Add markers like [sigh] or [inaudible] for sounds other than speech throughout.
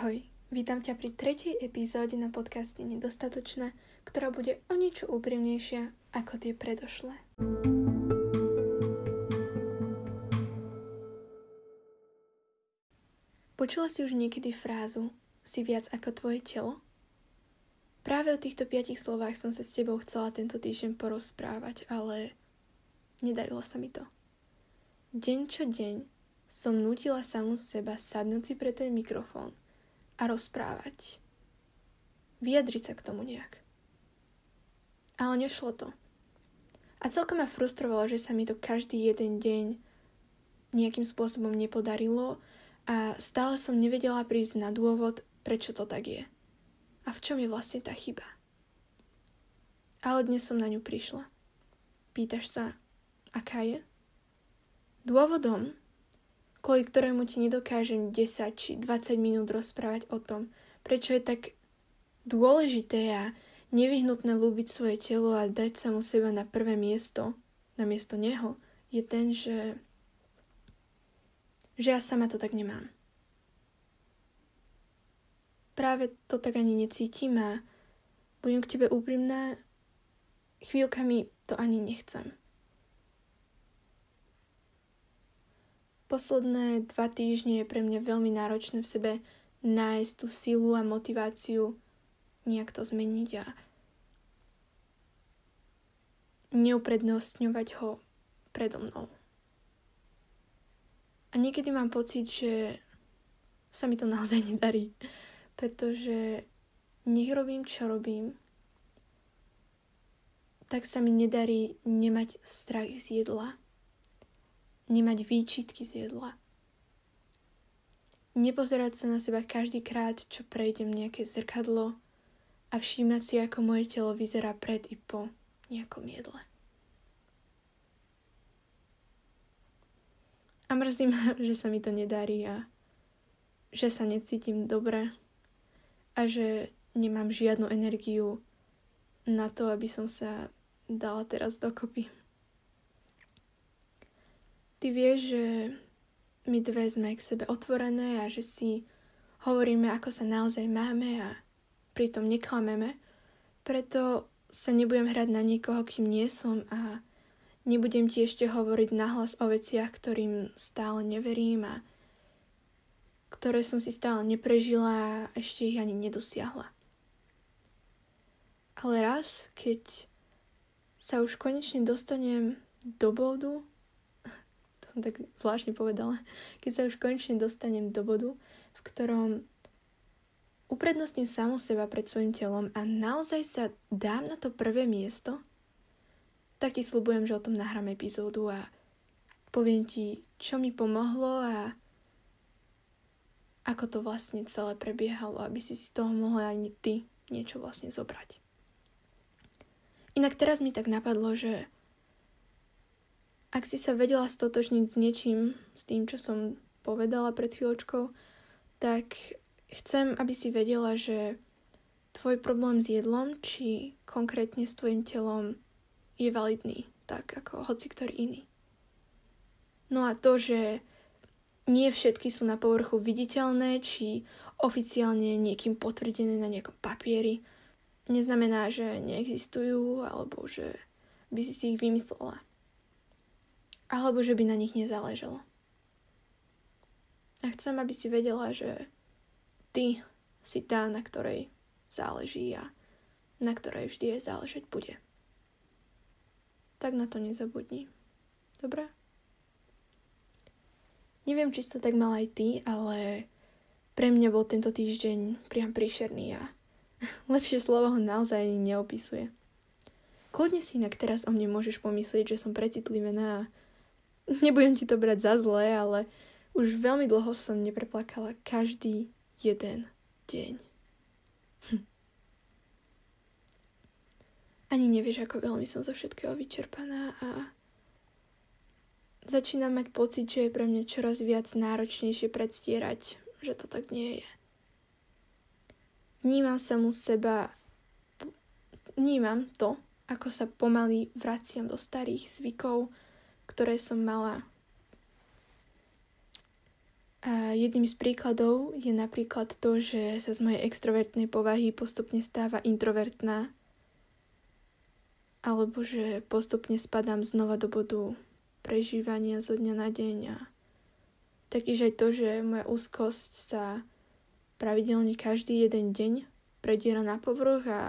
Ahoj, vítam ťa pri tretej epizóde na podcaste Nedostatočná, ktorá bude o niečo úprimnejšia ako tie predošlé. Počula si už niekedy frázu si viac ako tvoje telo? Práve o týchto piatich slovách som sa s tebou chcela tento týždeň porozprávať, ale nedarilo sa mi to. Deň čo deň som nutila samu seba sadnúť si pre ten mikrofón a rozprávať. Vyjadriť sa k tomu nejak. Ale nešlo to. A celkom ma frustrovalo, že sa mi to každý jeden deň nejakým spôsobom nepodarilo a stále som nevedela prísť na dôvod, prečo to tak je. A v čom je vlastne tá chyba. Ale dnes som na ňu prišla. Pýtaš sa, aká je? Dôvodom, kvôli ktorému ti nedokážem 10 či 20 minút rozprávať o tom, prečo je tak dôležité a nevyhnutné ľúbiť svoje telo a dať sa mu seba na prvé miesto, na miesto neho, je ten, že, že ja sama to tak nemám. Práve to tak ani necítim a budem k tebe úprimná, chvíľkami to ani nechcem. Posledné dva týždne je pre mňa veľmi náročné v sebe nájsť tú silu a motiváciu nejak to zmeniť a neuprednostňovať ho predo mnou. A niekedy mám pocit, že sa mi to naozaj nedarí, pretože nech robím, čo robím, tak sa mi nedarí nemať strach z jedla nemať výčitky z jedla. Nepozerať sa na seba každý krát, čo prejdem nejaké zrkadlo a všímať si, ako moje telo vyzerá pred i po nejakom jedle. A mrzí ma, [laughs] že sa mi to nedarí a že sa necítim dobre a že nemám žiadnu energiu na to, aby som sa dala teraz dokopy. Ty vieš, že my dve sme k sebe otvorené a že si hovoríme, ako sa naozaj máme a pritom neklameme. Preto sa nebudem hrať na nikoho, kým nie som a nebudem ti ešte hovoriť nahlas o veciach, ktorým stále neverím a ktoré som si stále neprežila a ešte ich ani nedosiahla. Ale raz, keď sa už konečne dostanem do bodu, som tak zvláštne povedala, keď sa už konečne dostanem do bodu, v ktorom uprednostním samu seba pred svojim telom a naozaj sa dám na to prvé miesto, tak ti slúbujem, že o tom nahrám epizódu a poviem ti, čo mi pomohlo a ako to vlastne celé prebiehalo, aby si z toho mohla ani ty niečo vlastne zobrať. Inak teraz mi tak napadlo, že ak si sa vedela stotožniť s niečím, s tým, čo som povedala pred chvíľočkou, tak chcem, aby si vedela, že tvoj problém s jedlom, či konkrétne s tvojim telom, je validný, tak ako hoci ktorý iný. No a to, že nie všetky sú na povrchu viditeľné, či oficiálne niekým potvrdené na nejakom papieri, neznamená, že neexistujú alebo že by si si ich vymyslela alebo že by na nich nezáležalo. A chcem, aby si vedela, že ty si tá, na ktorej záleží a na ktorej vždy je záležať bude. Tak na to nezabudni. Dobre? Neviem, či si to tak mal aj ty, ale pre mňa bol tento týždeň priam príšerný a [laughs] lepšie slovo ho naozaj neopisuje. Kľudne si inak teraz o mne môžeš pomyslieť, že som precitlivená a Nebudem ti to brať za zlé, ale už veľmi dlho som nepreplakala každý jeden deň. Hm. Ani nevieš, ako veľmi som zo všetkého vyčerpaná a začínam mať pocit, že je pre mňa čoraz viac náročnejšie predstierať, že to tak nie je. Vnímam sa mu seba, vnímam to, ako sa pomaly vraciam do starých zvykov, ktoré som mala A jedným z príkladov je napríklad to, že sa z mojej extrovertnej povahy postupne stáva introvertná, alebo že postupne spadám znova do bodu prežívania zo dňa na deň a taktiež aj to, že moja úzkosť sa pravidelne každý jeden deň prediera na povrch a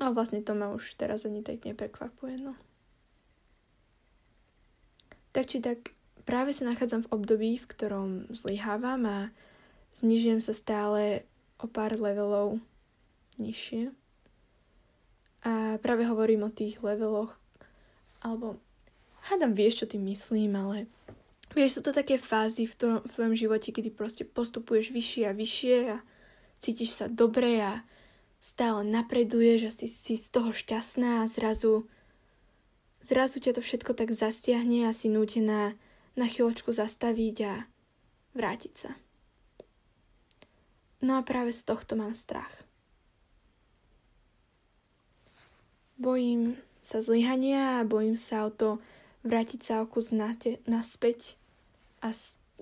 a vlastne to ma už teraz ani tak neprekvapuje, no. Tak či tak, práve sa nachádzam v období, v ktorom zlyhávam a znižujem sa stále o pár levelov nižšie. A práve hovorím o tých leveloch, alebo hádam vieš, čo tým myslím, ale vieš, sú to také fázy v, tom, v tvojom živote, kedy proste postupuješ vyššie a vyššie a cítiš sa dobre a stále napreduje, že si, si z toho šťastná a zrazu, zrazu ťa to všetko tak zastiahne a si nútená na chvíľočku zastaviť a vrátiť sa. No a práve z tohto mám strach. Bojím sa zlyhania a bojím sa o to vrátiť sa o kus naspäť a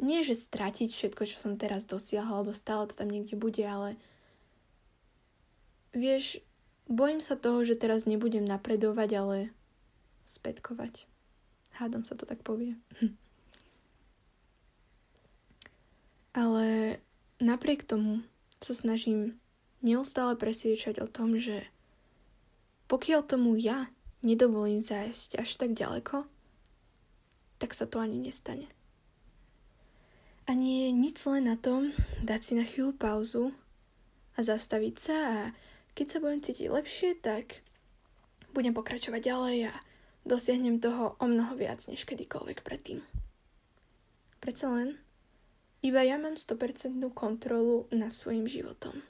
nie, že stratiť všetko, čo som teraz dosiahla, alebo stále to tam niekde bude, ale Vieš, bojím sa toho, že teraz nebudem napredovať, ale spätkovať. Hádam sa to tak povie. ale napriek tomu sa snažím neustále presviečať o tom, že pokiaľ tomu ja nedovolím zájsť až tak ďaleko, tak sa to ani nestane. A nie je nič len na tom dať si na chvíľu pauzu a zastaviť sa a keď sa budem cítiť lepšie, tak budem pokračovať ďalej a dosiahnem toho o mnoho viac než kedykoľvek predtým. Predsa len, iba ja mám 100% kontrolu nad svojim životom.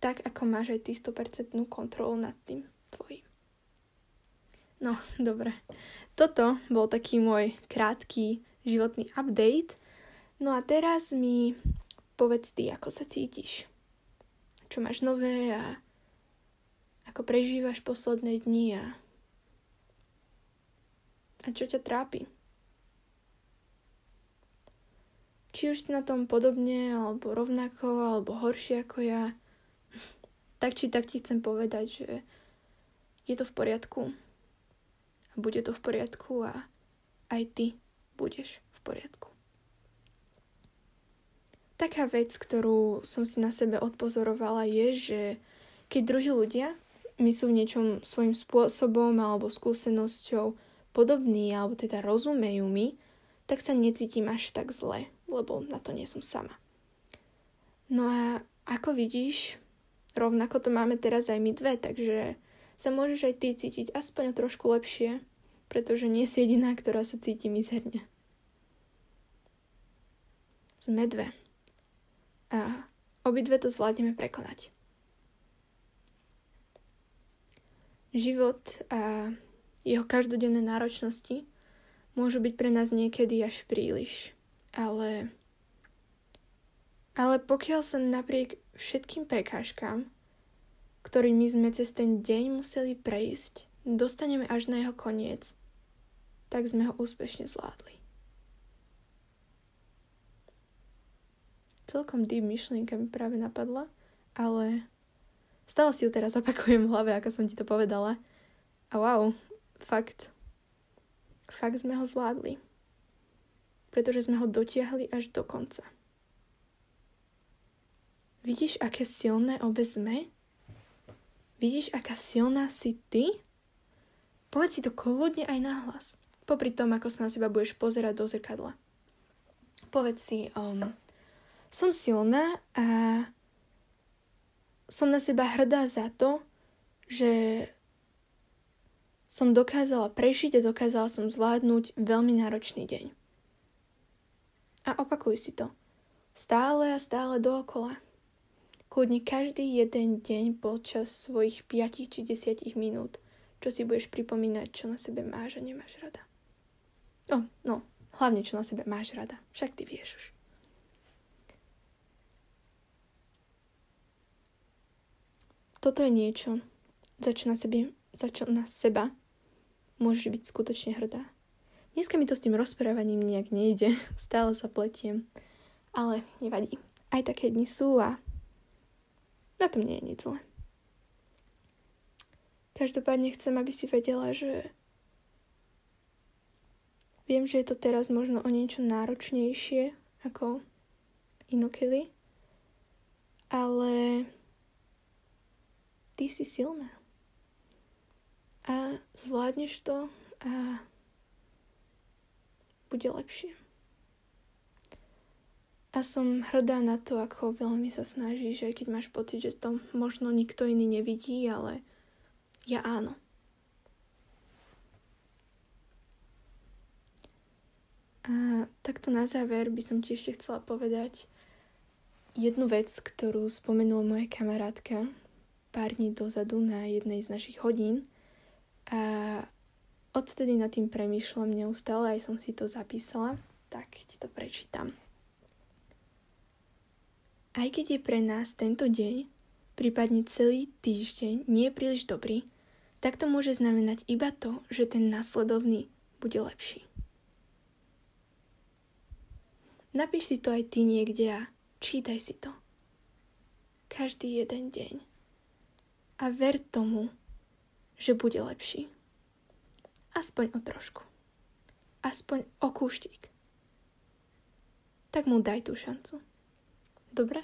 Tak ako máš aj ty 100% kontrolu nad tým tvojim. No, [laughs] dobre. Toto bol taký môj krátky životný update. No a teraz mi povedz ty, ako sa cítiš čo máš nové a ako prežívaš posledné dni a, a čo ťa trápi. Či už si na tom podobne, alebo rovnako, alebo horšie ako ja, [laughs] tak či tak ti chcem povedať, že je to v poriadku. A bude to v poriadku a aj ty budeš v poriadku. Taká vec, ktorú som si na sebe odpozorovala, je, že keď druhí ľudia mi sú v niečom svojím spôsobom alebo skúsenosťou podobní, alebo teda rozumejú mi, tak sa necítim až tak zle, lebo na to nie som sama. No a ako vidíš, rovnako to máme teraz aj my dve, takže sa môžeš aj ty cítiť aspoň trošku lepšie, pretože nie si jediná, ktorá sa cíti mizerne. Sme dve a obidve to zvládneme prekonať. Život a jeho každodenné náročnosti môžu byť pre nás niekedy až príliš, ale ale pokiaľ sa napriek všetkým prekážkam, ktorými sme cez ten deň museli prejsť, dostaneme až na jeho koniec, tak sme ho úspešne zvládli. celkom deep myšlienka mi práve napadla, ale stále si ju teraz opakujem v hlave, ako som ti to povedala. A wow, fakt, fakt sme ho zvládli. Pretože sme ho dotiahli až do konca. Vidíš, aké silné obe sme? Vidíš, aká silná si ty? Povedz si to kľudne aj nahlas. Popri tom, ako sa na seba budeš pozerať do zrkadla. Povedz si, um, som silná a som na seba hrdá za to, že som dokázala prežiť a dokázala som zvládnuť veľmi náročný deň. A opakuj si to. Stále a stále dookola. Kľudne každý jeden deň počas svojich 5 či 10 minút, čo si budeš pripomínať, čo na sebe máš a nemáš rada. No, no, hlavne čo na sebe máš rada. Však ty vieš už. Toto je niečo, za čo na, sebi, za čo na seba môžeš byť skutočne hrdá. Dneska mi to s tým rozprávaním nejak nejde, [laughs] stále sa pletiem. Ale nevadí. Aj také dni sú a na tom nie je nič zle. Každopádne chcem, aby si vedela, že viem, že je to teraz možno o niečo náročnejšie ako inokedy, ale ty si silná. A zvládneš to a bude lepšie. A som hrdá na to, ako veľmi sa snažíš, aj keď máš pocit, že to možno nikto iný nevidí, ale ja áno. A takto na záver by som ti ešte chcela povedať jednu vec, ktorú spomenula moja kamarátka pár dní dozadu na jednej z našich hodín. A odtedy nad tým premýšľam neustále, aj som si to zapísala, tak ti to prečítam. Aj keď je pre nás tento deň, prípadne celý týždeň, nie príliš dobrý, tak to môže znamenať iba to, že ten následovný bude lepší. Napíš si to aj ty niekde a čítaj si to. Každý jeden deň. A ver tomu, že bude lepší. Aspoň o trošku. Aspoň o kúštik. Tak mu daj tú šancu. Dobre?